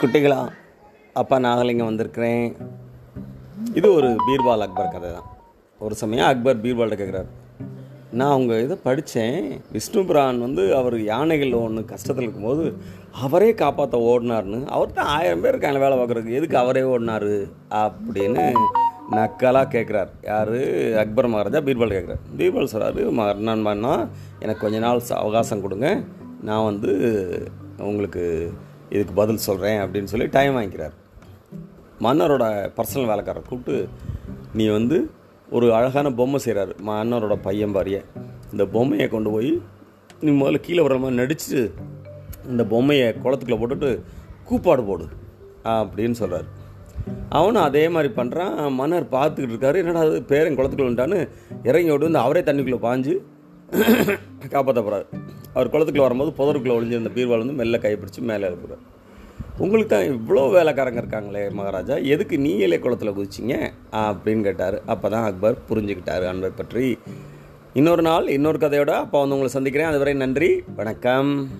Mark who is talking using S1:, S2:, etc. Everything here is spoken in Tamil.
S1: குட்டிகளா? அப்பா நாகலிங்கம் வந்திருக்கிறேன். இது ஒரு பீர்பால் அக்பர் கதை தான் ஒரு சமயம் அக்பர் பீர்பால்கிட்ட கேட்குறாரு நான் அவங்க இதை படித்தேன் விஷ்ணு புரான் வந்து அவர் யானைகள் ஒன்று கஷ்டத்தில் இருக்கும்போது அவரே காப்பாற்ற ஓடினார்னு அவர் தான் ஆயிரம் பேர் இருக்காங்க வேலை பார்க்குறதுக்கு. எதுக்கு அவரே ஓடினார்? அப்படின்னு நக்கலாக கேட்குறார் யார்? அக்பர் மகாராஜா பீர்பால் கேட்குறாரு பீர்பால் சொல்கிறாரு மகன் பண்ணால் எனக்கு கொஞ்ச நாள் அவகாசம் கொடுங்க. நான் வந்து உங்களுக்கு இதுக்கு பதில் சொல்கிறேன் அப்படின்னு சொல்லி டைம் வாங்கிக்கிறார். மன்னரோட பர்சனல் வேலைக்காரரை கூப்பிட்டு நீ வந்து ஒரு அழகான பொம்மை செய்கிறாரு மன்னரோட பையன் பாரிய. இந்த பொம்மையை கொண்டு போய் நீ முதல்ல கீழே வர மாதிரி நடிச்சு இந்த பொம்மையை குளத்துக்குள்ளே போட்டுட்டு கூப்பாடு போடு அப்படின்னு சொல்கிறார் அவனும் அதே மாதிரி பண்ணுறான் மன்னர் பார்த்துக்கிட்டு இருக்காரு. என்னடா அது பேரன் குளத்துக்குள்ள வந்துட்டான்னு இறங்கி ஓடி வந்து அவரே தண்ணிக்குள்ளே பாஞ்சு காப்பாற்ற போகிறாரு அவர் குளத்துக்குள்ள வரும்போது புதருக்குள்ளே ஒழிஞ்சிருந்த பீர்வால் வந்து மெல்ல கைப்பிடிச்சு மேலே எழுப்புறார் உங்களுக்கு தான் இவ்வளோ வேலைக்காரங்க இருக்காங்களே மகாராஜா எதுக்கு நீங்களே குளத்தில் குதிச்சிங்க? அப்படின்னு கேட்டார். அப்போ தான் அக்பர் புரிஞ்சுக்கிட்டார் அன்பை பற்றி. இன்னொரு நாள் இன்னொரு கதையோட அப்போ வந்து உங்களை சந்திக்கிறேன். அதுவரை நன்றி வணக்கம்.